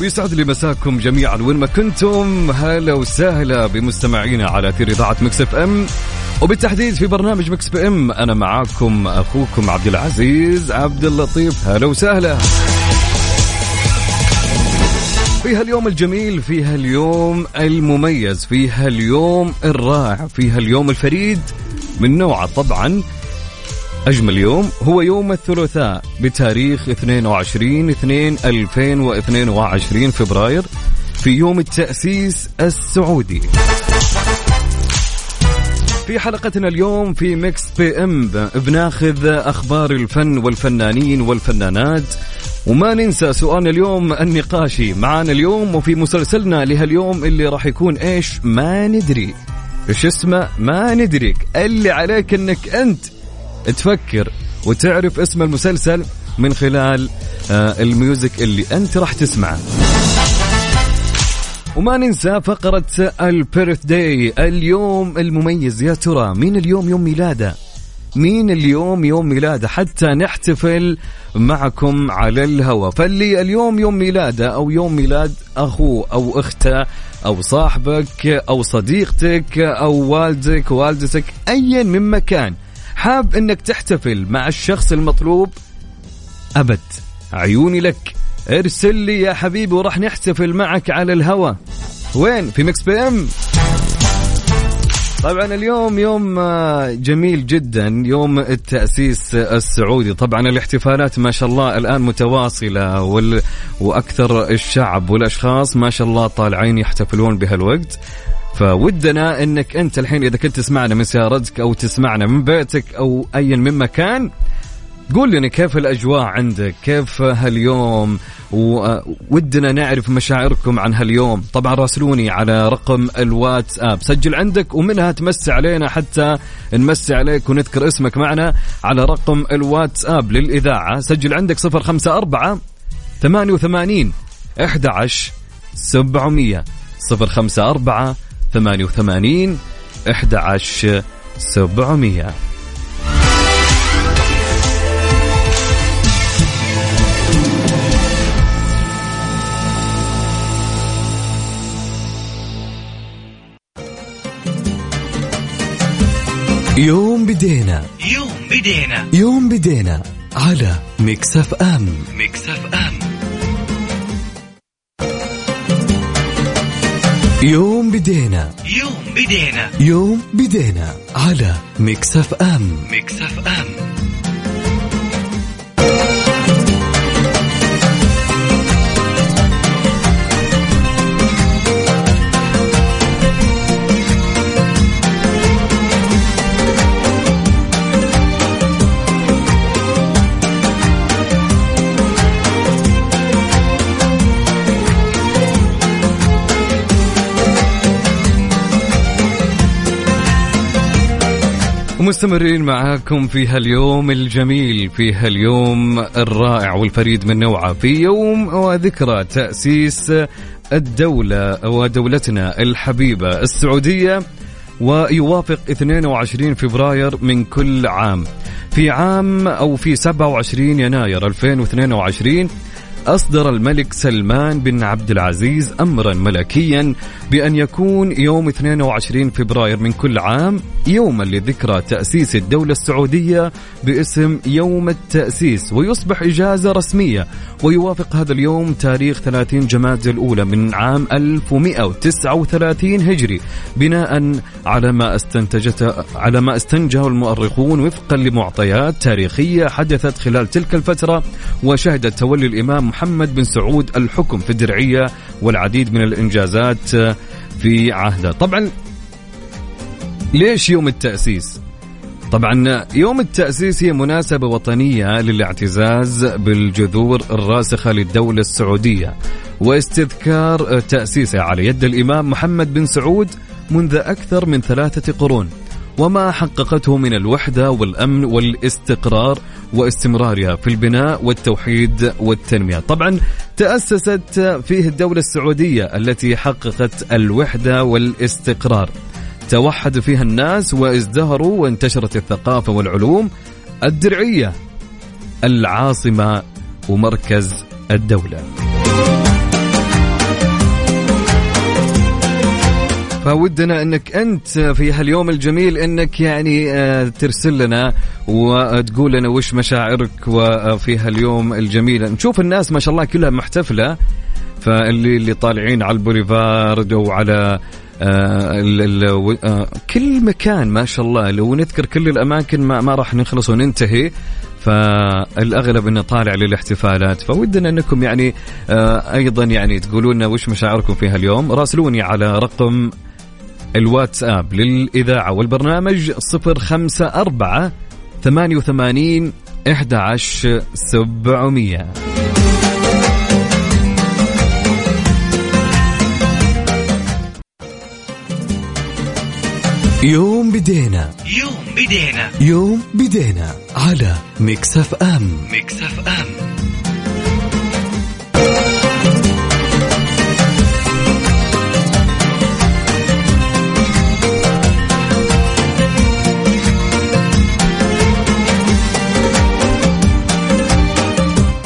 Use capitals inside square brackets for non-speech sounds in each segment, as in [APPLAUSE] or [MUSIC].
ويسعد لي مساكم جميعا. وين ما كنتم هلا وسهلا بمستمعينا على أثير إذاعة Mix FM. وبالتحديد في برنامج Mix PM أنا معاكم أخوكم عبد العزيز عبد اللطيف. هلا وسهلا. في هاليوم الجميل في هاليوم المميز في هاليوم الرائع في هاليوم الفريد من نوعه طبعا أجمل يوم هو يوم الثلاثاء بتاريخ 22 2 2022 فبراير في يوم التأسيس السعودي. في حلقتنا اليوم في Mix PM بناخذ أخبار الفن والفنانين والفنانات. وما ننسى سؤالنا اليوم النقاشي. معانا اليوم وفي مسلسلنا لهاليوم اللي راح يكون إيش؟ ما ندري. إيش اسمه؟ ما ندري اللي عليك إنك أنت تفكر وتعرف اسم المسلسل من خلال آه، ال music اللي أنت راح تسمعه. وما ننسى فقرة ال birthday اليوم المميز. يا ترى مين اليوم يوم ميلاده؟ مين اليوم يوم ميلاده؟ حتى نحتفل معكم على الهواء فاللي اليوم يوم ميلاده أو يوم ميلاد أخوه أو أخته أو صاحبك أو صديقتك أو والدك والدتك أيا من مكان حاب أنك تحتفل مع الشخص المطلوب؟ أبد عيوني لك. ارسل لي يا حبيبي وراح نحتفل معك على الهوا. وين؟ في Mix PM؟ طبعا اليوم يوم آه، جميل جدا يوم التأسيس السعودي. طبعا الاحتفالات ما شاء الله الآن متواصلة وال... وأكثر الشعب والأشخاص ما شاء الله طالعين يحتفلون بهالوقت. فودنا إنك أنت الحين إذا كنت تسمعنا من سيارتك أو تسمعنا من بيتك أو ايا من مكان قول لنا كيف الأجواء عندك؟ كيف هاليوم؟ ودنا نعرف مشاعركم عن هاليوم. طبعا راسلوني على رقم الواتساب. سجل عندك ومنها تمسي علينا حتى نمسي عليك ونذكر اسمك معنا على رقم الواتساب للإذاعة. سجل عندك 054 88 11 700 054 88 11 700 يوم بدينا. يوم بدينا. يوم بدينا على Mix FM. Mix FM. يوم بدينا. يوم بدينا. يوم بدينا على Mix FM. Mix FM. ومستمرين معاكم في هاليوم الجميل في هاليوم الرائع والفريد من نوعه في يوم وذكرى تأسيس الدولة ودولتنا الحبيبة السعودية ويوافق 22 فبراير من كل عام. في عام أو في 27 يناير 2022 أصدر الملك سلمان بن عبد العزيز أمرا ملكيا بأن يكون يوم 22 فبراير من كل عام يوما لذكرى تأسيس الدولة السعودية باسم يوم التأسيس ويصبح إجازة رسمية ويوافق هذا اليوم تاريخ 30 جماد الأولى من عام 1139 هجري بناء على ما استنتجته على ما استنجه المؤرخون وفقا لمعطيات تاريخية حدثت خلال تلك الفترة وشهدت تولي الإمام محمد بن سعود الحكم في الدرعية والعديد من الإنجازات في عهده. طبعا ليش يوم التأسيس؟ طبعا يوم التأسيس هي مناسبة وطنية للاعتزاز بالجذور الراسخة للدولة السعودية واستذكار تأسيسها على يد الإمام محمد بن سعود منذ أكثر من ثلاثة قرون وما حققته من الوحدة والأمن والاستقرار واستمرارها في البناء والتوحيد والتنمية. طبعا تأسست فيه الدولة السعودية التي حققت الوحدة والاستقرار. توحد فيها الناس وازدهروا وانتشرت الثقافة والعلوم الدرعية العاصمة ومركز الدولة. فودنا انك انت في هاليوم الجميل انك يعني آه، ترسل لنا وتقول لنا وش مشاعرك وفي هاليوم الجميل. نشوف الناس ما شاء الله كلها محتفلة فاللي اللي طالعين على البوليفارد وعلى آه ال ال آه كل مكان ما شاء الله. لو نذكر كل الأماكن ما, ما راح نخلص وننتهي فالأغلب إنه طالع للاحتفالات. فودنا إنكم يعني آه أيضا يعني تقولون لنا وش مشاعركم في هاليوم. راسلوني على رقم الواتساب للإذاعة والبرنامج 054 88 11 700 يوم بدينا. يوم بدينا. يوم بدينا على Mix FM. Mix FM.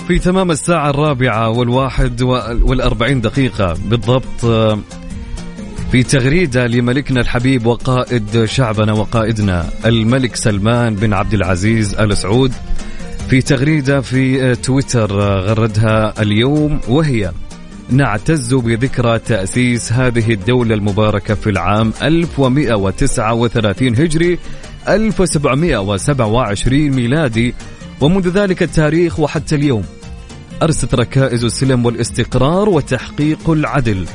في تمام الساعة الرابعة والواحد والأربعين دقيقة بالضبط آه، في تغريدة لملكنا الحبيب وقائد شعبنا وقائدنا الملك سلمان بن عبد العزيز آل سعود في تغريدة في آه، تويتر آه، غردها اليوم وهي نعتز بذكرى تأسيس هذه الدولة المباركة في العام 1139 هجري 1727 ميلادي. ومنذ ذلك التاريخ وحتى اليوم أرست ركائز السلم والاستقرار وتحقيق العدل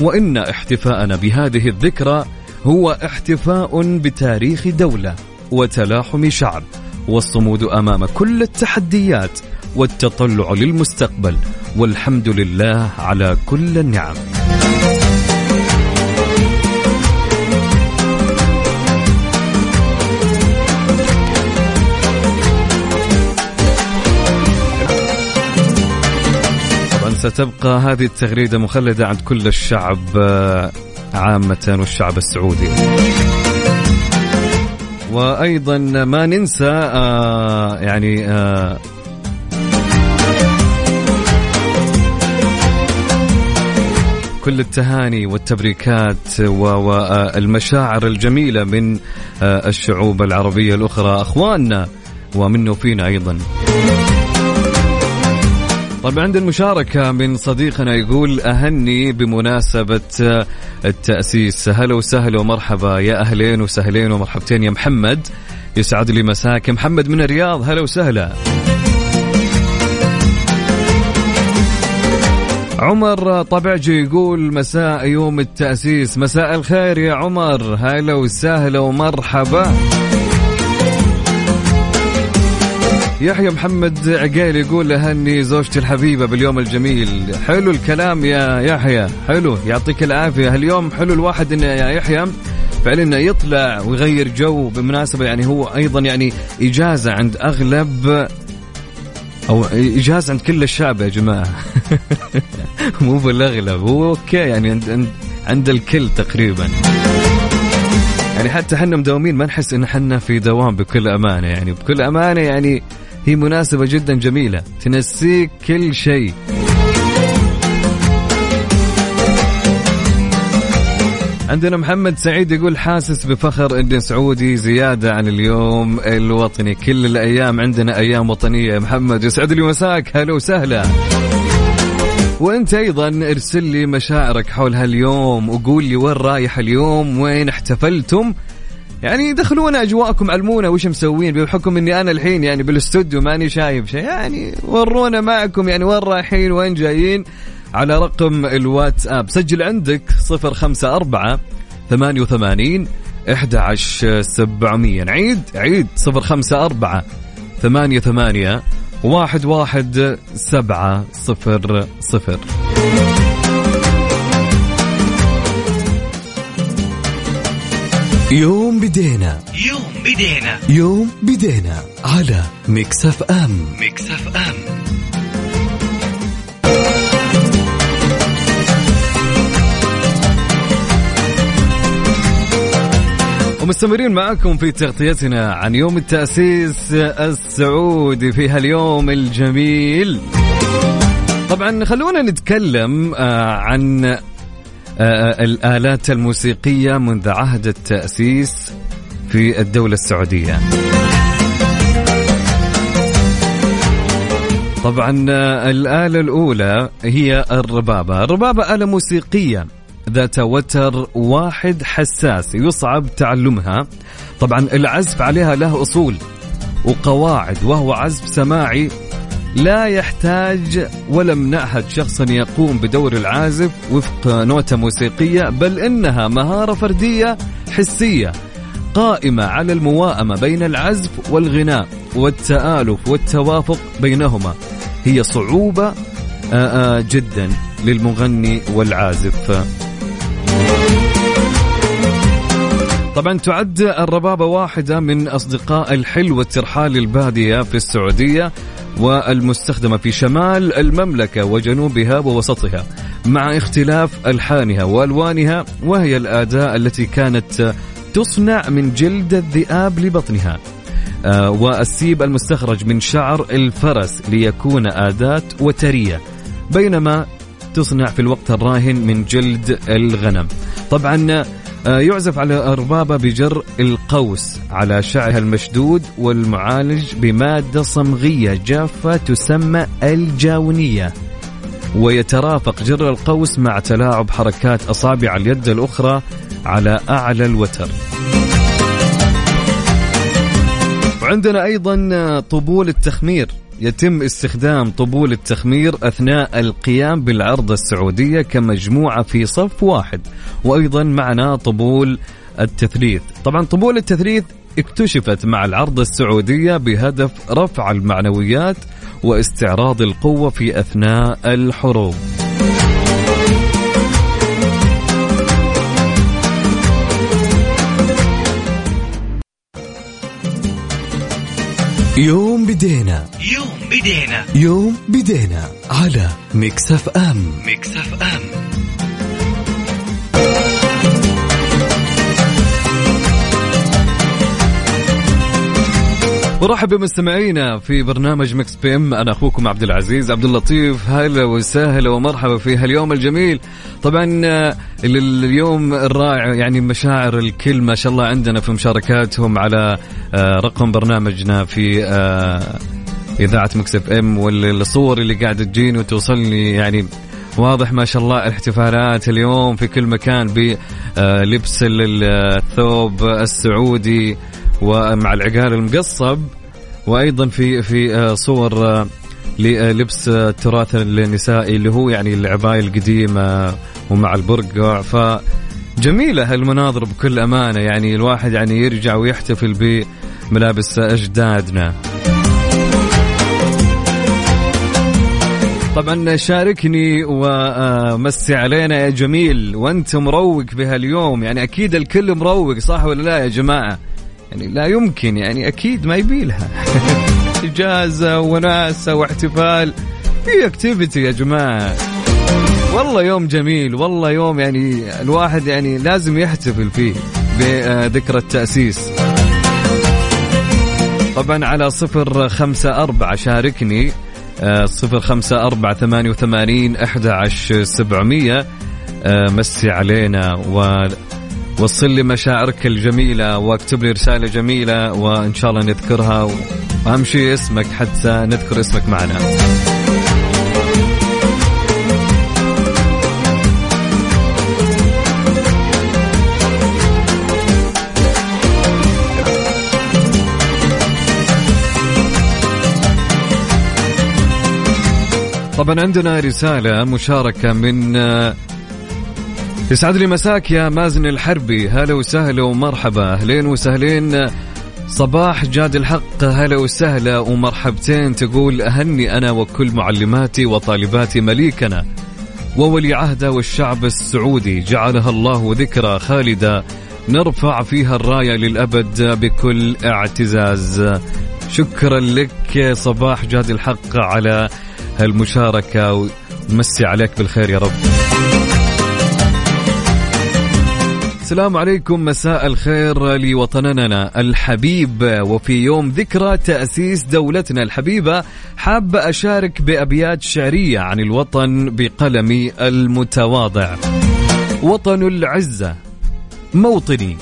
وإن احتفاءنا بهذه الذكرى هو احتفاء بتاريخ دولة وتلاحم شعب والصمود أمام كل التحديات والتطلع للمستقبل والحمد لله على كل النعم. ستبقى هذه التغريدة مخلدة عند كل الشعب آه، عامة والشعب السعودي. وأيضا ما ننسى آه، يعني آه، كل التهاني والتبريكات والمشاعر الجميلة من الشعوب العربية الأخرى أخواننا ومنه فينا أيضا. طيب عندنا مشاركة من صديقنا يقول أهني بمناسبة التأسيس. هلا وسهلا ومرحبا. يا أهلين وسهلين ومرحبتين. يا محمد يسعد لي مساك. محمد من الرياض هلا وسهلا. عمر طبعجي يقول مساء يوم التأسيس. مساء الخير يا عمر. هلا وسهلا ومرحبا. يحيى محمد عقيل يقول أهني زوجتي الحبيبة باليوم الجميل. حلو الكلام يا يحيى. حلو. يعطيك العافية. اليوم حلو الواحد إنه يا يحيى فعلا إنه يطلع ويغير جو بمناسبة يعني هو أيضا يعني إجازة عند أغلب أو إجازة عند كل الشعب يا جماعة. [LAUGHS] مو بالأغلب. هو أوكي يعني عند عند, عند الكل تقريبا. يعني حتى إحنا مداومين ما نحس إن إحنا في دوام بكل أمانة. يعني بكل أمانة يعني هي مناسبة جدا جميلة. تنسيك كل شيء. عندنا محمد سعيد يقول حاسس بفخر إني سعودي زيادة عن اليوم الوطني. كل الأيام عندنا أيام وطنية. يا محمد يسعد لي مساك. هلا وسهلا. وأنت أيضا ارسل لي مشاعرك حول هاليوم وقول لي وين رايح اليوم وين احتفلتم. يعني دخلونا أجواءكم علمونا وش مسوين بحكم إني أنا الحين يعني بالاستوديو ماني شايف شيء. يعني ورونا معكم يعني وين رايحين وين جايين؟ على رقم الواتساب. سجل عندك صفر خمسة أربعة ثمانية وثمانين 11700 نعيد عيد 054 ثمانية ثمانية واحد واحد سبعة صفر صفر. يوم بدينا. يوم بدينا. يوم بدينا على Mix FM Mix FM ومستمرين معكم في تغطيتنا عن يوم التأسيس السعودي في هاليوم الجميل. طبعا خلونا نتكلم آه، عن الآلات الموسيقية منذ عهد التأسيس في الدولة السعودية. طبعا آه، الآلة الأولى هي الربابة. الربابة آلة موسيقية ذات وتر واحد حساس يصعب تعلمها. طبعا العزف عليها له أصول وقواعد وهو عزف سماعي لا يحتاج ولم نعهد شخصا يقوم بدور العازف وفق نوتة موسيقية بل إنها مهارة فردية حسية قائمة على المواءمة بين العزف والغناء والتآلف والتوافق بينهما. هي صعوبة جدا للمغني والعازف. طبعا تعد الربابة واحدة من أصدقاء الحل والترحال البادية في السعودية. والمستخدمة في شمال المملكة وجنوبها ووسطها مع اختلاف ألحانها وألوانها وهي الأداة التي كانت تصنع من جلد الذئاب لبطنها. آه، والسيب المستخرج من شعر الفرس ليكون أداة وترية بينما تصنع في الوقت الراهن من جلد الغنم. طبعا يعزف على الربابة بجر القوس على شعرها المشدود والمعالج بمادة صمغية جافة تسمى الجاونية. ويترافق جر القوس مع تلاعب حركات أصابع اليد الأخرى على أعلى الوتر. وعندنا أيضا طبول التخمير. يتم استخدام طبول التخمير أثناء القيام بالعرض السعودية كمجموعة في صف واحد وأيضا معنا طبول التثليث طبعا طبول التثليث اكتشفت مع العرض السعودية بهدف رفع المعنويات واستعراض القوة في أثناء الحروب. يوم بدينا. يوم بدينا. يوم بدينا على Mix FM. Mix FM. ورحب بمستمعينا في برنامج Mix PM. أنا أخوكم عبد العزيز عبد اللطيف هلا وسهلا ومرحبا في هاليوم الجميل. طبعا آه، اليوم الرائع يعني مشاعر الكل ما شاء الله عندنا في مشاركاتهم على آه، رقم برنامجنا في آه، إذاعة Mix FM والصور اللي قاعدة تجيني وتوصلني. يعني واضح ما شاء الله الاحتفالات اليوم في كل مكان بلبس الثوب السعودي ومع العقال المقصب وأيضا في في آه، صور آه، للبس التراث النسائي اللي هو يعني العباية القديمة ومع البرقع. ف جميلة هالمناظر بكل أمانة. يعني الواحد يعني يرجع ويحتفل بملابس أجدادنا. طبعا شاركني ومسي علينا يا جميل. وأنت مروق بهاليوم. يعني أكيد الكل مروق صح ولا لا يا جماعة؟ يعني لا يمكن يعني أكيد ما يبيلها [LAUGHS] إجازة وناسة واحتفال. في اكتيفيتي يا جماعة. والله يوم جميل والله يوم يعني الواحد يعني لازم يحتفل فيه بذكرى التأسيس. طبعا على صفر خمسة أربعة شاركني آه، صفر خمسة أربعة ثمانية وثمانين أحد عشر سبعمية. آه، مسي علينا وصل لي مشاعرك الجميلة واكتب لي رسالة جميلة وإن شاء الله نذكرها. وأهم شيء اسمك حتى نذكر اسمك معنا. طبعا عندنا رسالة مشاركة من يسعد لي مساك يا مازن الحربي. هلا وسهلا ومرحبا. أهلين وسهلين. صباح جاد الحق. هلا وسهلا ومرحبتين. تقول أهني أنا وكل معلماتي وطالباتي مليكنا. وولي عهده والشعب السعودي. جعلها الله ذكرى خالدة. نرفع فيها الراية للأبد بكل اعتزاز. شكرا لك صباح جاد الحق على هالمشاركة. ومسي عليك بالخير يا رب. السلام عليكم مساء الخير لوطننا الحبيب. وفي يوم ذكرى تأسيس دولتنا الحبيبة حاب أشارك بأبيات شعرية عن الوطن بقلمي المتواضع. وطن العزة موطني.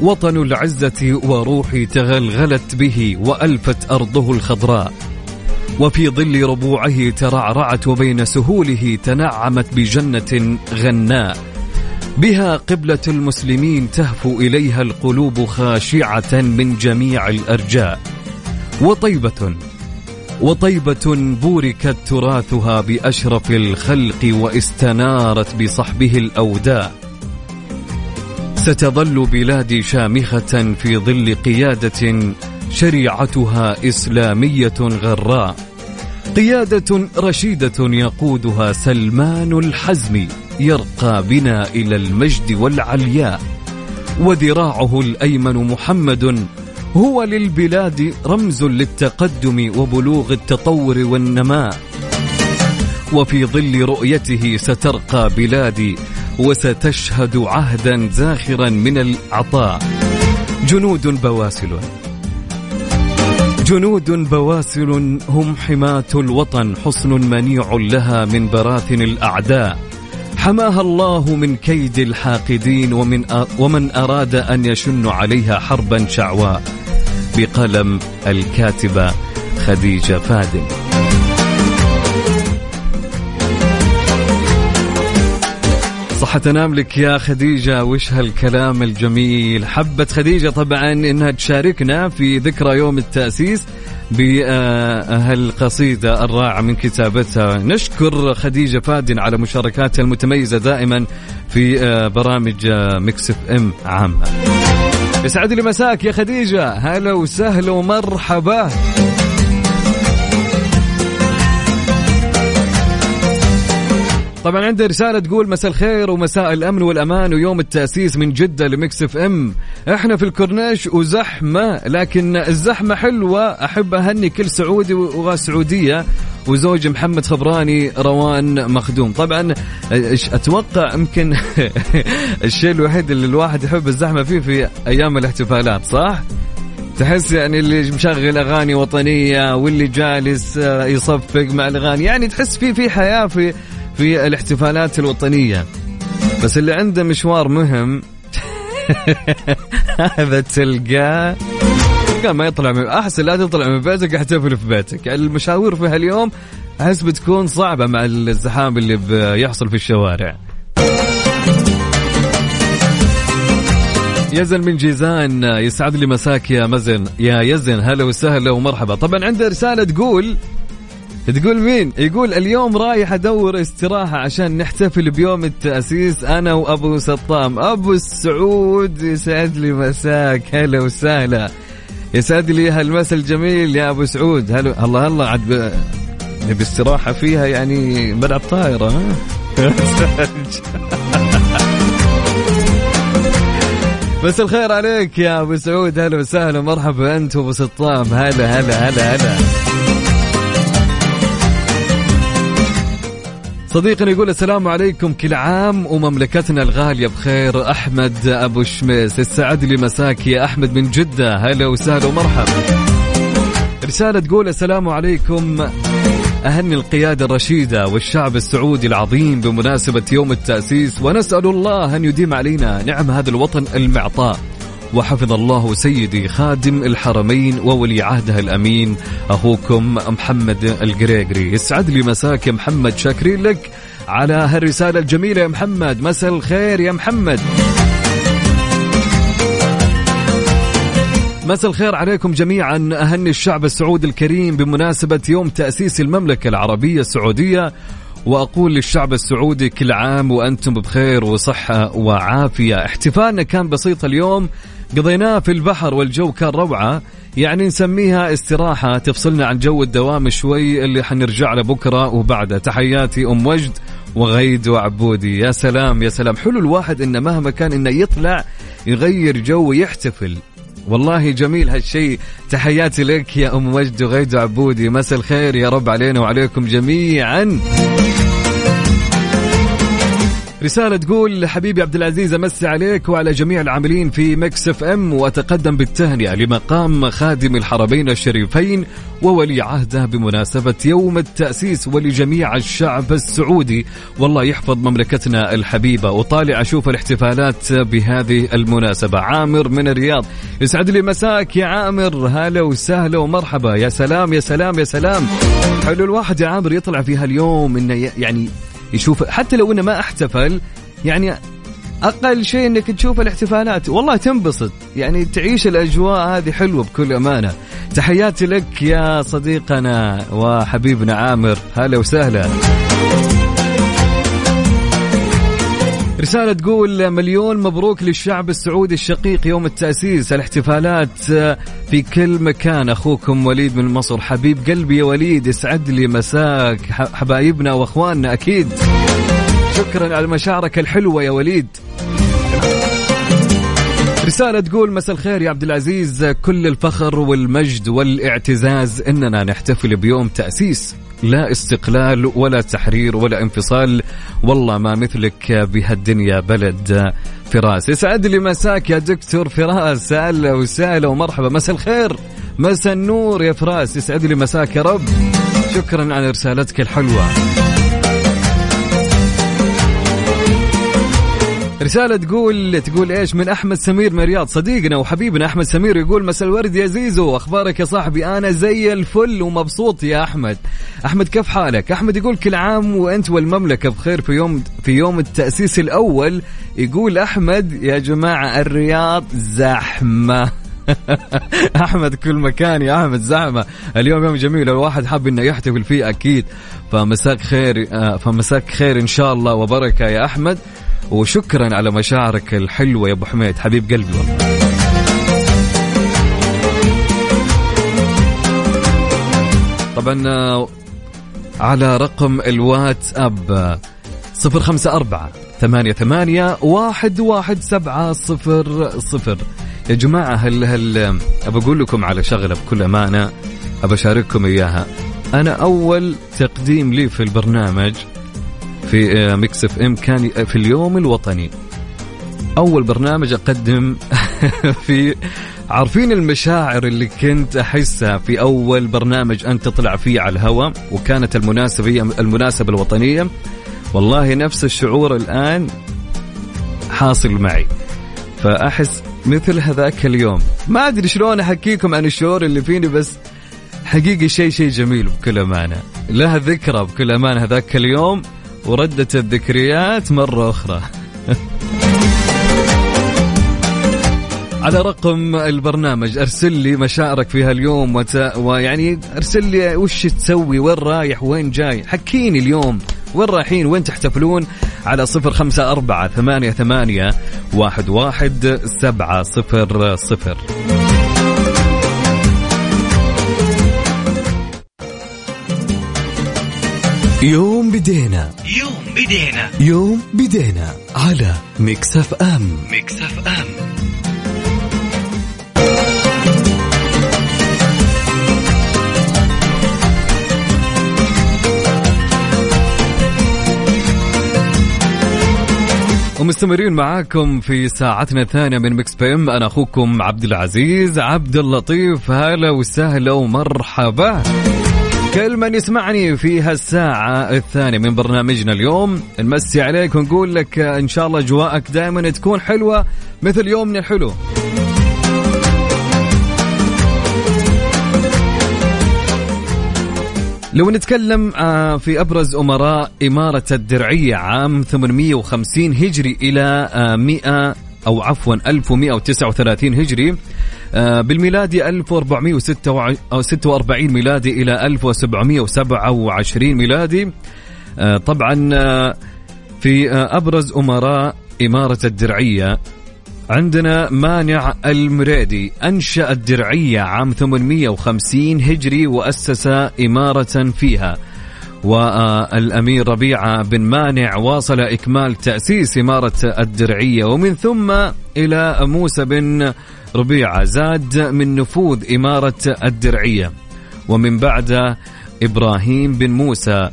وطن العزة وروحي تغلغلت به وألفت أرضه الخضراء. وفي ظل ربوعه ترعرعت وبين سهوله تنعمت بجنة غناء. بها قبلة المسلمين تهفو إليها القلوب خاشعة من جميع الأرجاء. وطيبة وطيبة بوركت تراثها بأشرف الخلق واستنارت بصحبه الأوداء. ستظل بلادي شامخة في ظل قيادة شريعتها إسلامية غراء. قيادة رشيدة يقودها سلمان الحزم يرقى بنا إلى المجد والعلياء وذراعه الأيمن محمد هو للبلاد رمز للتقدم وبلوغ التطور والنماء. وفي ظل رؤيته سترقى بلادي وستشهد عهدا زاخرا من العطاء. جنود بواسل جنود بواسل هم حماة الوطن حصن منيع لها من براثن الأعداء. حماها الله من كيد الحاقدين ومن ومن أراد أن يشن عليها حربا شعواء بقلم الكاتبة خديجة فادن صح تنام لك يا خديجة وش هالكلام الجميل؟ حبت خديجة طبعا إنها تشاركنا في ذكرى يوم التأسيس. بهالقصيدة الرائعة من كتابتها. نشكر خديجة فادن على مشاركاتها المتميزة دائما في آه، برامج آه، مكسف ام عامة. يسعد لي مساك يا خديجة. هلا وسهلا ومرحبا. طبعا عندي رسالة تقول مساء الخير ومساء الأمن والأمان ويوم التأسيس من جدة ل Mix FM. إحنا في الكورنيش وزحمة لكن الزحمة حلوة. أحب أهني كل سعودي وسعودية وزوج محمد خبراني روان مخدوم. طبعا أتوقع يمكن [LAUGHS] الشيء الوحيد اللي الواحد يحب الزحمة فيه في أيام الاحتفالات صح؟ تحس يعني اللي مشغل أغاني وطنية واللي جالس يصفق مع الأغاني. يعني تحس في في حياة في في الاحتفالات الوطنية. بس اللي عنده مشوار مهم [LAUGHS] هذا تلقاه. قال ما يطلع من أحسن لا تطلع من بيتك احتفل في بيتك. المشاوير في هاليوم أحس بتكون صعبة مع الزحام اللي بيحصل في الشوارع. يزن من جيزان يسعد لي مساك يا مزن يا يزن. هلا وسهلا ومرحبا. طبعا عنده رسالة تقول تقول مين؟ يقول اليوم رايح أدور استراحة عشان نحتفل بيوم التأسيس. أنا وأبو سطام، أبو السعود يسعد لي مساك. هلا وسهلا. يسعد لي. هالمسا الجميل يا أبو سعود، هلا الله الله عاد نبي استراحة فيها يعني بدع الطائرة ها؟ [LAUGHS] بس الخير عليك يا أبو سعود. هلا وسهلا. مرحبا أنت وأبو سطام. هلا هلا هلا هلا. صديقنا يقول السلام عليكم كل عام ومملكتنا الغالية بخير. أحمد أبو شميس السعد لي مساك يا أحمد من جدة. هلا وسهلا ومرحبا. رسالة تقول السلام عليكم أهني القيادة الرشيدة والشعب السعودي العظيم بمناسبة يوم التأسيس ونسأل الله أن يديم علينا نعم هذا الوطن المعطاء. وحفظ الله سيدي خادم الحرمين وولي عهده الأمين أخوكم محمد القريقري. يسعد لي مساك يا محمد شاكرين لك على هالرسالة الجميلة. يا محمد مساء الخير يا محمد. مساء الخير عليكم جميعا. أهني الشعب السعودي الكريم بمناسبة يوم تأسيس المملكة العربية السعودية وأقول للشعب السعودي كل عام وأنتم بخير وصحة وعافية. احتفالنا كان بسيط اليوم قضيناه في البحر والجو كان روعة. يعني نسميها استراحة. تفصلنا عن جو الدوام شوي اللي حنرجع له بكرة وبعده. تحياتي أم وجد وغيد وعبودي. يا سلام يا سلام. حلو الواحد إنه مهما كان إنه يطلع يغير جو ويحتفل. والله جميل هالشيء تحياتي لك يا أم وجد وغيد عبودي مساء الخير يا رب علينا وعليكم جميعا. رسالة تقول حبيبي عبد العزيز أمسي عليك وعلى جميع العاملين في Mix FM وأتقدم بالتهنئة لمقام خادم الحرمين الشريفين وولي عهده بمناسبة يوم التأسيس ولجميع الشعب السعودي. والله يحفظ مملكتنا الحبيبة. وطالع أشوف الاحتفالات بهذه المناسبة. عامر من الرياض. يسعد لي مساك يا عامر. هلا وسهلا ومرحبا. يا سلام يا سلام يا سلام. حلو الواحد يا عامر يطلع في هاليوم إنه يعني يشوف حتى لو إنه ما احتفل يعني أقل شيء إنك تشوف الاحتفالات. والله تنبسط. يعني تعيش الأجواء هذه حلوة بكل أمانة. تحياتي لك يا صديقنا وحبيبنا عامر. هلا وسهلا. رسالة تقول مليون مبروك للشعب السعودي الشقيق يوم التأسيس. الاحتفالات في كل مكان. أخوكم وليد من مصر حبيب قلبي يا وليد يسعد لي مساك حبايبنا وأخواننا أكيد. شكرا على مشاعرك الحلوة يا وليد. رسالة تقول مساء الخير يا عبد العزيز. كل الفخر والمجد والاعتزاز إننا نحتفل بيوم تأسيس. لا استقلال ولا تحرير ولا انفصال. والله ما مثلك بهالدنيا بلد. فراس يسعد لي مساك يا دكتور فراس. أهلا وسهلا ومرحبا. مساء الخير. مساء النور يا فراس. يسعد لي مساك يا رب. شكرا على رسالتك الحلوة. رسالة تقول تقول إيش؟ من أحمد سمير من الرياض صديقنا وحبيبنا أحمد سمير يقول مساء الورد يا زيزو. أخبارك يا صاحبي؟ أنا زي الفل ومبسوط يا أحمد. أحمد كيف حالك؟ أحمد يقول كل عام وأنت والمملكة بخير في يوم في يوم التأسيس الأول. يقول أحمد يا جماعة الرياض زحمة. [LAUGHS] أحمد كل مكان يا أحمد زحمة. اليوم يوم جميل. الواحد حاب إنه يحتفل فيه أكيد. فمساك خير آه، فمساك خير إن شاء الله وبركة يا أحمد. وشكرا على مشاعرك الحلوة يا أبو حميد حبيب قلبي والله. طبعا آه، على رقم الواتس اب صفر خمسة أربعة ثمانية ثمانية واحد واحد سبعة صفر صفر. يا جماعة هل هل أبى أقول لكم على شغلة بكل أمانة؟ أبى أشارككم إياها. أنا أول تقديم لي في البرنامج في Mix FM كان في اليوم الوطني. أول برنامج أقدم [LAUGHS] في عارفين المشاعر اللي كنت أحسها في أول برنامج انت تطلع فيه على الهواء وكانت المناسبه المناسبة الوطنية. والله نفس الشعور الآن حاصل معي. فأحس مثل هذاك اليوم. ما أدري شلون أحكيكم عن الشعور اللي فيني بس حقيقي شيء شيء جميل بكل أمانة. لها ذكرى بكل أمانة هذاك اليوم. وردت الذكريات مرة أخرى. [LAUGHS] على رقم البرنامج أرسل لي مشاعرك في هاليوم وت... ويعني أرسل لي وش تسوي وين رايح وين جاي؟ حكيني اليوم وين رايحين وين تحتفلون؟ على صفر خمسة أربعة ثمانية ثمانية واحد واحد سبعة صفر صفر. يوم بدينا. يوم بدينا. يوم بدينا على Mix FM. Mix FM. ومستمرين معاكم في ساعتنا الثانية من Mix PM. أنا أخوكم عبد العزيز عبد اللطيف. هلا وسهلا ومرحبا. كل من يسمعني في هالساعة الثانية من برنامجنا اليوم نمسي عليك ونقول لك إن شاء الله أجواءك دائما تكون حلوة مثل يومنا الحلو. لو نتكلم آه، في أبرز أمراء إمارة الدرعية عام 850 هجري إلى 100 آه، أو عفوا 1139 هجري. آه، بالميلادي 1446 ميلادي إلى 1727 ميلادي. آه، طبعا آه، في آه، أبرز أمراء إمارة الدرعية عندنا مانع المريدي أنشأ الدرعية عام 850 هجري وأسس إمارة فيها. والأمير ربيعة بن مانع واصل إكمال تأسيس إمارة الدرعية ومن ثم إلى موسى بن ربيعة زاد من نفوذ إمارة الدرعية. ومن بعد إبراهيم بن موسى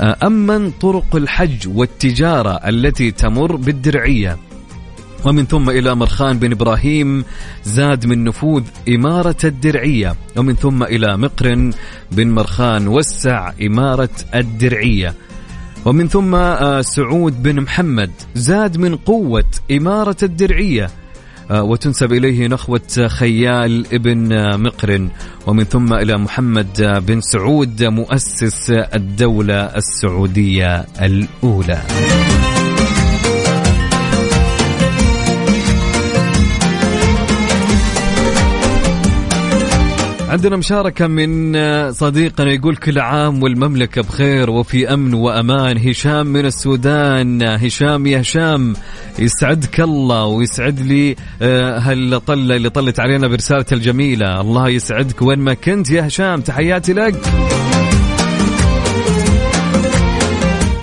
أمن طرق الحج والتجارة التي تمر بالدرعية. ومن ثم إلى مرخان بن إبراهيم زاد من نفوذ إمارة الدرعية. ومن ثم إلى مقرن بن مرخان وسع إمارة الدرعية. ومن ثم آه، سعود بن محمد زاد من قوة إمارة الدرعية. آه، وتنسب إليه نخوة خيال ابن مقرن ومن ثم إلى محمد بن سعود مؤسس الدولة السعودية الأولى. عندنا مشاركة من صديقنا يقول كل عام والمملكة بخير وفي أمن وأمان. هشام من السودان. هشام يا هشام يسعدك الله ويسعد لي آه، هالطلة اللي طلت علينا برسالته الجميلة. الله يسعدك. وين ما كنت يا هشام تحياتي لك.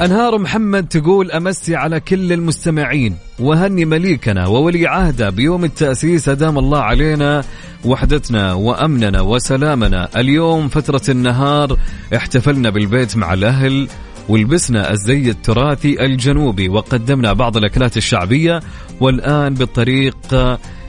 أنهار محمد تقول أمسي على كل المستمعين وهني مليكنا وولي عهده بيوم التأسيس أدام الله علينا وحدتنا وأمننا وسلامنا. اليوم فترة النهار احتفلنا بالبيت مع الأهل ولبسنا الزي التراثي الجنوبي وقدمنا بعض الأكلات الشعبية والآن بالطريق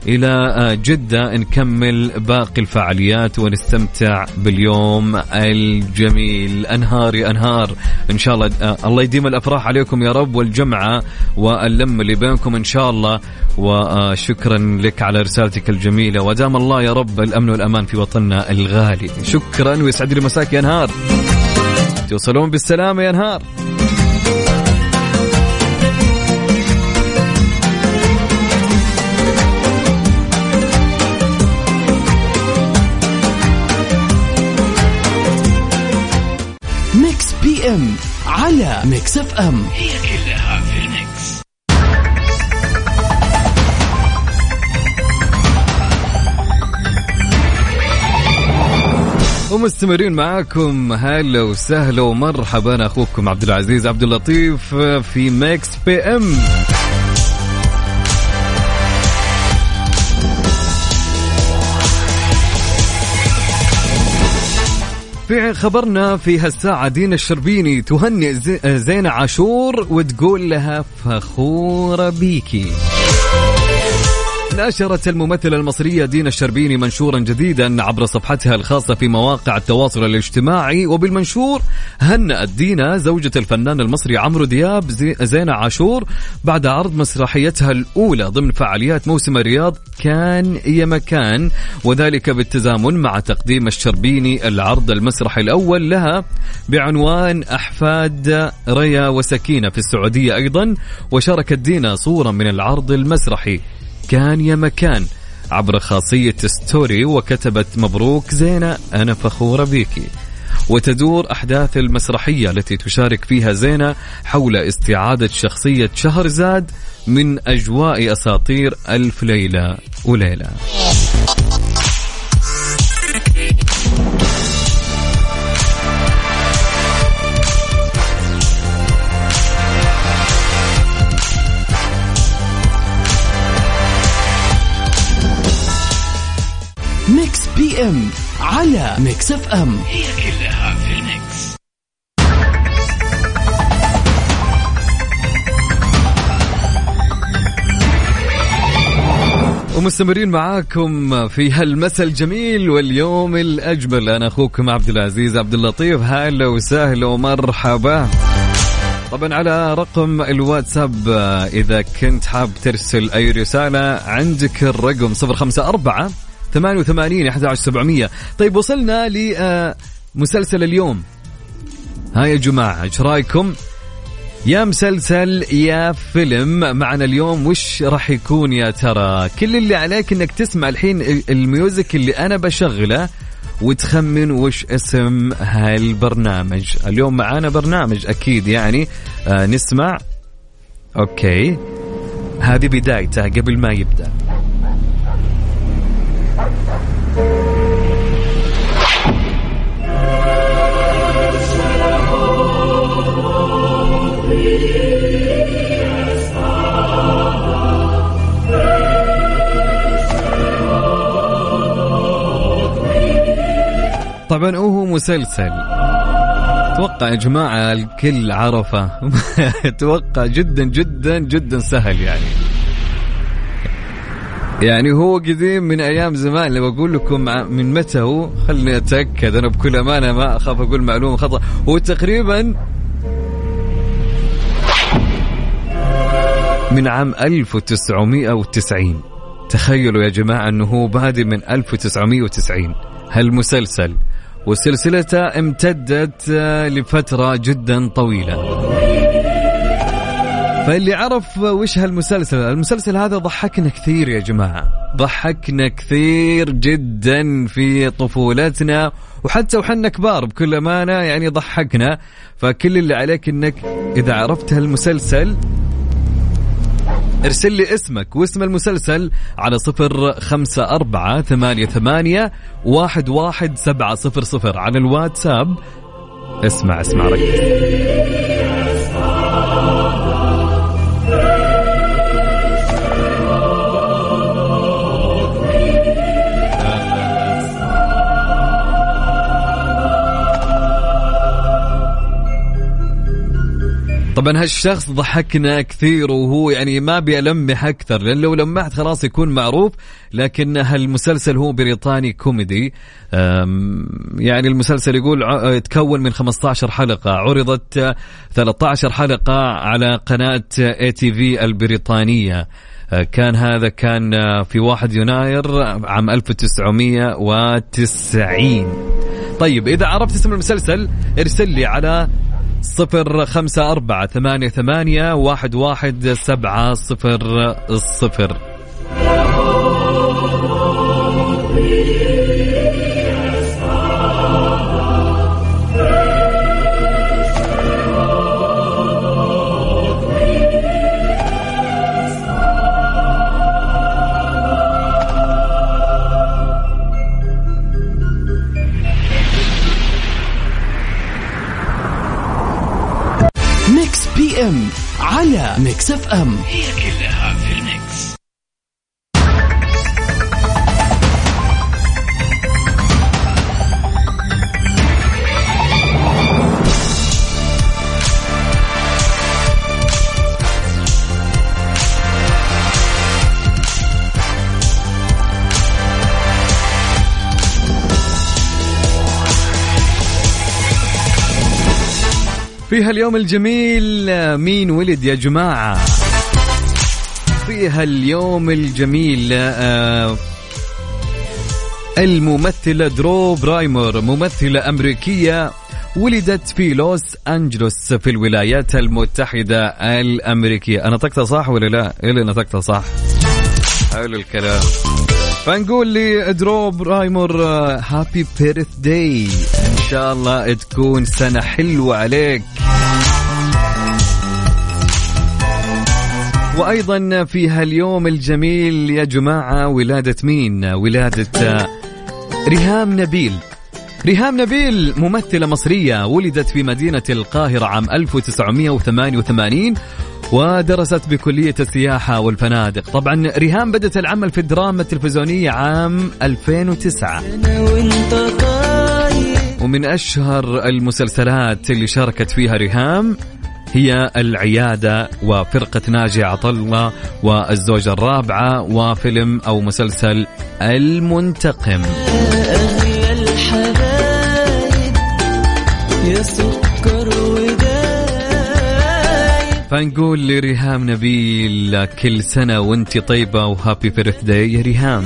إلى جدة نكمل باقي الفعاليات ونستمتع باليوم الجميل. أنهار يا أنهار. إن شاء الله الله يديم الأفراح عليكم يا رب والجمعة واللم اللي بينكم إن شاء الله. وشكرا لك على رسالتك الجميلة. ودام الله يا رب الأمن والأمان في وطننا الغالي. شكرا ويسعد لي مساك يا أنهار. توصلون بالسلامة يا أنهار. PM على Mix FM. هي كلها في ال Mix. ومستمرين معاكم هلا وسهلا ومرحبا. أخوكم عبد العزيز عبد اللطيف في Mix PM. في خبرنا في هالساعة دينا الشربيني تهنئ زي- زينة عاشور وتقول لها فخورة بيكي. نشرت الممثلة المصرية دينا الشربيني منشورا جديدا عبر صفحتها الخاصة في مواقع التواصل الاجتماعي وبالمنشور هنأت دينا زوجة الفنان المصري عمرو دياب زي- زينة عاشور بعد عرض مسرحيتها الأولى ضمن فعاليات موسم الرياض كان يا مكان وذلك بالتزامن مع تقديم الشربيني العرض المسرحي الأول لها بعنوان أحفاد ريا وسكينة في السعودية أيضا وشاركت دينا صورة من العرض المسرحي. كان يا مكان. عبر خاصية ستوري وكتبت مبروك زينة أنا فخورة بيكي وتدور أحداث المسرحية التي تشارك فيها زينة حول استعادة شخصية شهرزاد من أجواء أساطير ألف ليلة وليلة. M على Mix FM. هي كلها في ال Mix ومستمرين معاكم في هالمساء الجميل واليوم الأجمل. أنا أخوكم عبد العزيز عبد اللطيف. هلا وسهلا ومرحبا. طبعا على رقم الواتساب إذا كنت حاب ترسل أي رسالة عندك الرقم 054 88 11700 طيب وصلنا لمسلسل اليوم. ها يا جماعة إيش رأيكم؟ يا مسلسل يا فيلم معنا اليوم. وش راح يكون يا ترى؟ كل اللي عليك إنك تسمع الحين الميوزك اللي أنا بشغله وتخمن وش اسم هالبرنامج. اليوم معانا برنامج أكيد يعني آه نسمع. أوكي. هذه بدايته قبل ما يبدأ. طبعا هو مسلسل. أتوقع يا جماعة الكل عرفه. [LAUGHS] أتوقع جدا جدا جدا سهل يعني. يعني هو قديم من أيام زمان. لو أقول لكم من متى هو خلني أتأكد. أنا بكل أمانة ما أخاف أقول معلومة خطأ. هو تقريبا من عام 1990 تخيلوا يا جماعة إنه هو بادئ من 1990 هالمسلسل. وسلسلته امتدت آه، لفترة جدا طويلة. فاللي عرف وش هالمسلسل المسلسل هذا ضحكنا كثير يا جماعة. ضحكنا كثير جدا في طفولتنا وحتى وحنا كبار بكل أمانة يعني ضحكنا. فكل اللي عليك إنك إذا عرفت هالمسلسل ارسل لي اسمك واسم المسلسل على صفر خمسة أربعة ثمانية ثمانية واحد واحد سبعة صفر صفر. على الواتساب اسمع اسمع ركز. طبعا هالشخص ضحكنا كثير وهو يعني ما أبي ألمح أكثر لأن لو لمحت خلاص يكون معروف لكن هالمسلسل هو بريطاني كوميدي. يعني المسلسل يقول تكون من 15 حلقة عرضت 13 حلقة على قناة ITV البريطانية. أه، كان هذا كان في 1 يناير عام 1990 طيب إذا عرفت اسم المسلسل ارسل لي على صفر خمسة أربعة ثمانية ثمانية واحد واحد سبعة صفر الصفر ميكس هاليوم الجميل مين ولد يا جماعة في هاليوم الجميل آه، الممثلة درو باريمور ممثلة أمريكية ولدت في لوس أنجلوس في الولايات المتحدة الأمريكية أنا نطقتها صح ولا لا؟ إيه اللي نطقتها صح؟ حلو الكلام فنقول لي درو باريمور happy birthday شاء الله تكون سنة حلوة عليك. وأيضا في هاليوم الجميل يا جماعة ولادة مين؟ ولادة ريهام نبيل. ريهام نبيل ممثلة مصرية ولدت في مدينة القاهرة عام 1988 ودرست بكلية السياحة والفنادق. طبعا ريهام بدأت العمل في الدراما التلفزيونية عام 2009 ومن أشهر المسلسلات اللي شاركت فيها ريهام هي العيادة وفرقة ناجي عطلة والزوجة الرابعة وفيلم أو مسلسل المنتقم. فنقول لريهام نبيل كل سنة وأنت طيبة وهابي بيرث داي يا ريهام.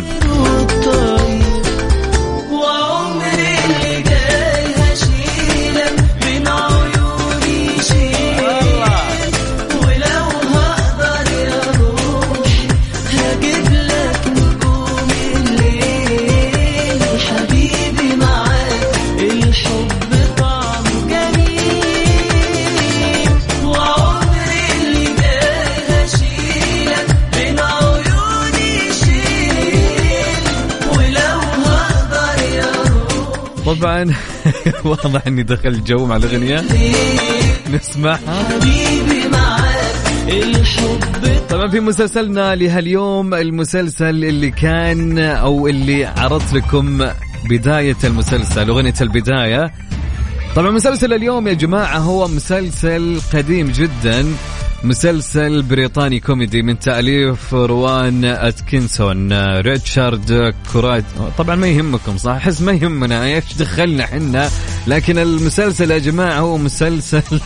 طبعا [LAUGHS] واضح إني دخلت جو مع الأغنية. نسمعها. طبعا في مسلسلنا لهاليوم المسلسل اللي كان أو اللي عرضت لكم بداية المسلسل أغنية البداية. طبعا مسلسل اليوم يا جماعة هو مسلسل قديم جدا. مسلسل بريطاني كوميدي من تأليف روان أتكنسون ريتشارد كورايت طبعا ما يهمكم صح؟ أحس ما يهمنا إيش دخلنا حنا لكن المسلسل يا جماعة هو مسلسل [LAUGHS]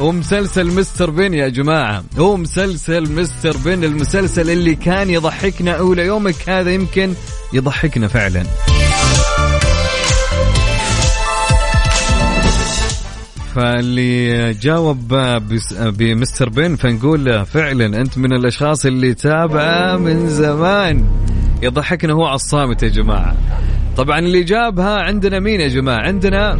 ومسلسل مستر بن يا جماعة. هو مسلسل مستر بن المسلسل اللي كان يضحكنا أولى يومك هذا يمكن يضحكنا فعلا. فاللي جاوب بمستر بن فنقول فعلا أنت من الأشخاص اللي تابعة من زمان. يضحكنا هو على الصامت يا جماعة. طبعا اللي جابها عندنا مين يا جماعة؟ عندنا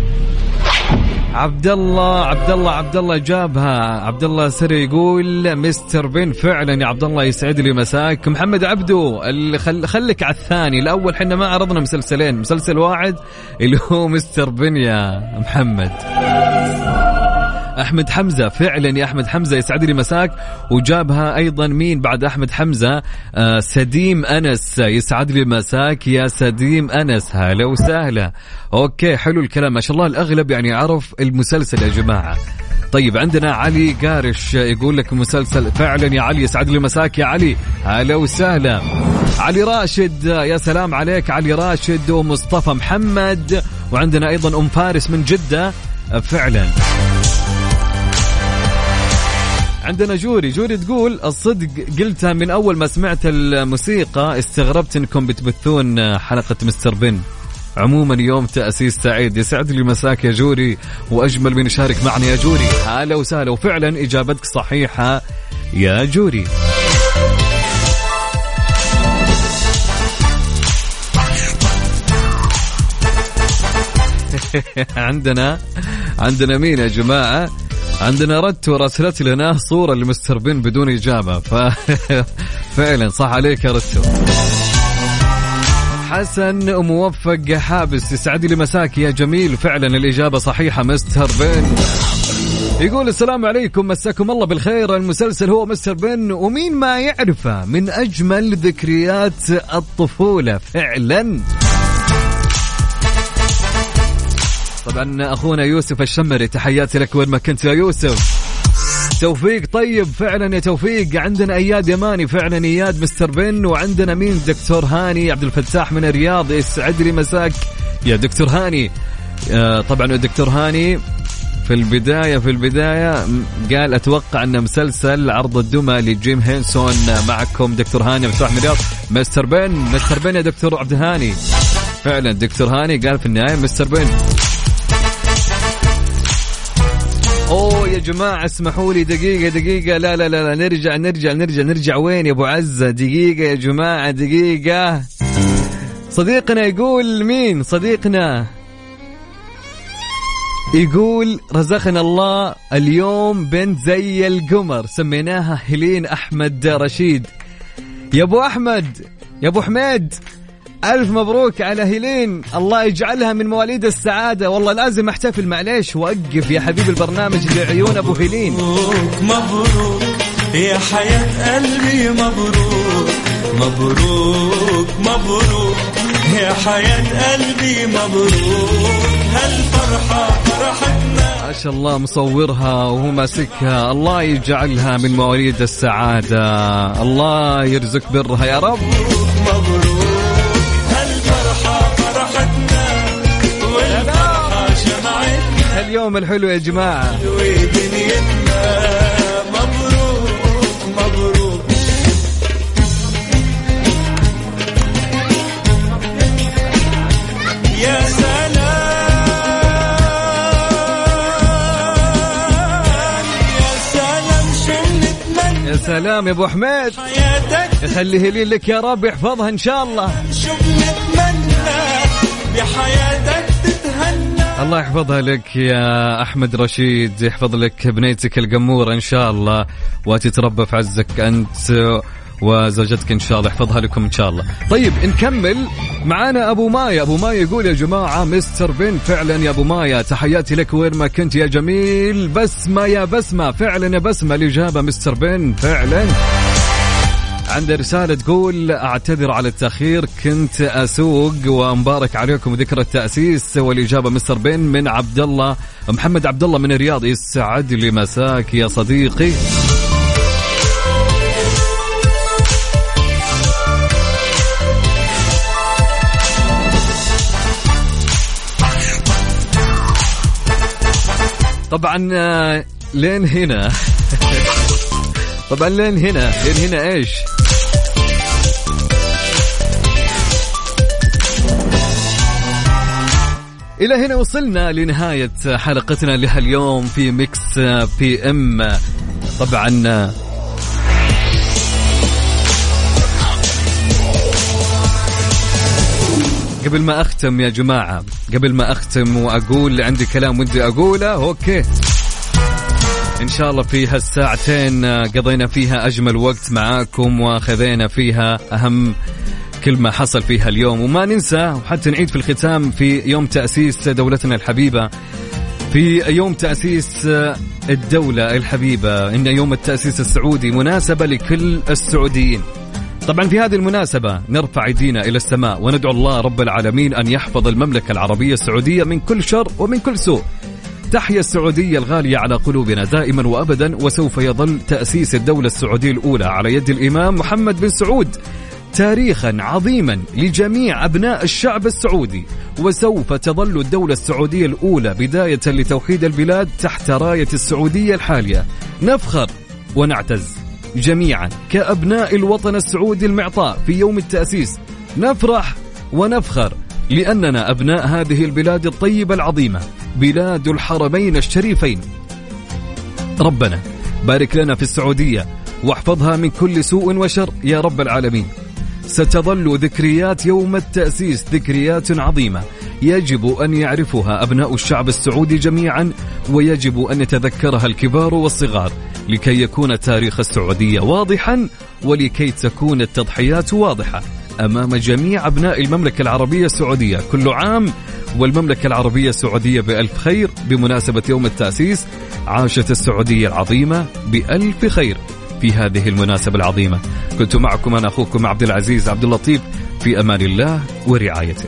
عبد الله عبد الله عبد الله جابها. عبد الله سري يقول مستر بن فعلا يا عبد الله يسعد لي مساك. محمد عبدو خل خليك على الثاني. الأول حنا ما عرضنا مسلسلين مسلسل واحد اللي هو مستر بن يا محمد. أحمد حمزة. فعلا يا أحمد حمزة يسعد لي مساك. وجابها أيضا مين بعد أحمد حمزة؟ آه سديم أنس. يسعد لي مساك يا سديم أنس. هلا وسهلا. okay حلو الكلام. ما شاء الله الأغلب يعني عرف المسلسل يا جماعة. طيب عندنا علي قارش يقول لك مسلسل. فعلا يا علي يسعد لي مساك يا علي. هلا وسهلا. علي راشد يا سلام عليك. علي راشد ومصطفى محمد. وعندنا أيضا أم فارس من جدة. فعلا. عندنا جوري. جوري تقول الصدق قلتها من أول ما سمعت الموسيقى استغربت إنكم بتبثون حلقة مستر بن. عموما يوم تأسيس سعيد. يسعد لي مساك يا جوري وأجمل من يشارك معنا يا جوري. هلا وسهلا وفعلا إجابتك صحيحة يا جوري. [LAUGHS] عندنا عندنا مين يا جماعة؟ عندنا رت وراسلت لنا صورة لمستر بن بدون إجابة. ف... [LAUGHS] فعلا صح عليك يا رتو حسن وموفق حابس يسعد لي مساك يا جميل. فعلا الإجابة صحيحة مستر بن. يقول السلام عليكم مساكم الله بالخير. المسلسل هو مستر بن ومين ما يعرفه من أجمل ذكريات الطفولة. فعلا. طبعا أخونا يوسف الشمري تحياتي لك وين ما كنت يا يوسف. توفيق طيب فعلا يا توفيق. عندنا أياد يماني فعلا إياد Mr. Bean وعندنا مين؟ دكتور هاني عبد الفتاح من الرياض. يسعد لي مساك؟ يا دكتور هاني. آه طبعا الدكتور هاني في البداية في البداية قال أتوقع أن مسلسل عرض الدمى لجيم هينسون معكم دكتور هاني مفتاح من الرياض. Mr. Bean Mr. Bean يا دكتور عبد الهاني. فعلا دكتور هاني قال في النهاية مستر بن. يا جماعة اسمحوا لي دقيقة دقيقة. لا لا لا, نرجع نرجع نرجع نرجع. وين يا أبو عزة؟ دقيقة يا جماعة دقيقة. صديقنا يقول مين؟ صديقنا يقول رزقنا الله اليوم بنت زي القمر سميناها هيلين أحمد رشيد. يا أبو أحمد يا أبو حميد. ألف مبروك على هيلين. الله يجعلها من مواليد السعادة. والله لازم أحتفل. معليش وقف يا حبيب البرنامج لعيون أبو هيلين. مبروك مبروك يا حياة قلبي مبروك. مبروك مبروك يا حياة قلبي مبروك. هالفرحة فرحتنا. ما شاء الله مصورها وهو ماسكها. الله يجعلها من مواليد السعادة. الله يرزق برها يا رب. مبروك هالفرحة اليوم الحلو يا جماعة. سلام يا أبو حميد حياتك يخلي هيلين لك يا رب يحفظها إن شاء الله. شو نتمنى بحياتك الله يحفظها لك يا أحمد رشيد يحفظ لك بنيتك القمورة إن شاء الله وتتربى في عزك أنت وزوجتك إن شاء الله يحفظها لكم إن شاء الله. طيب نكمل. معانا أبو مايا. أبو مايا يقول يا جماعة مستر بن فعلا يا أبو مايا تحياتي لك وين ما كنت يا جميل. بسمة يا بسمة فعلا يا بسمة الاجابه مستر بن فعلا. عند رسالة تقول أعتذر على التأخير كنت أسوق ومبارك عليكم ذكرى التأسيس والإجابة مستر بن من عبد الله محمد عبد الله من الرياض. يسعد لي مساك يا صديقي. طبعا آه، لين هنا. [LAUGHS] طبعا لين هنا. لين هنا إيش؟ إلى هنا وصلنا لنهاية حلقتنا لهاليوم في Mix PM. طبعا قبل ما أختم يا جماعة قبل ما أختم وأقول عندي كلام ودي أقوله. okay. إن شاء الله في هالساعتين قضينا فيها أجمل وقت معاكم وأخذينا فيها أهم كل ما حصل فيها اليوم وما ننسى وحتى نعيد في الختام في يوم تأسيس دولتنا الحبيبة. في يوم تأسيس الدولة الحبيبة. إن يوم التأسيس السعودي مناسبة لكل السعوديين. طبعا في هذه المناسبة نرفع إيدينا إلى السماء وندعو الله رب العالمين أن يحفظ المملكة العربية السعودية من كل شر ومن كل سوء. تحيا السعودية الغالية على قلوبنا دائما وأبدا وسوف يظل تأسيس الدولة السعودية الأولى. على يد الإمام محمد بن سعود. تاريخا عظيما لجميع أبناء الشعب السعودي وسوف تظل الدولة السعودية الأولى بداية لتوحيد البلاد تحت راية السعودية الحالية. نفخر ونعتز جميعا كأبناء الوطن السعودي المعطاء في يوم التأسيس. نفرح ونفخر لأننا أبناء هذه البلاد الطيبة العظيمة بلاد الحرمين الشريفين. ربنا بارك لنا في السعودية واحفظها من كل سوء وشر يا رب العالمين. ستظل ذكريات يوم التأسيس ذكريات عظيمة. يجب أن يعرفها أبناء الشعب السعودي جميعا ويجب أن يتذكرها الكبار والصغار لكي يكون تاريخ السعودية واضحا ولكي تكون التضحيات واضحة. أمام جميع أبناء المملكة العربية السعودية كل عام والمملكة العربية السعودية بألف خير بمناسبة يوم التأسيس عاشت السعودية العظيمة بألف خير. في هذه المناسبة العظيمة. كنت معكم أنا أخوكم عبد العزيز عبد اللطيف في أمان الله ورعايته.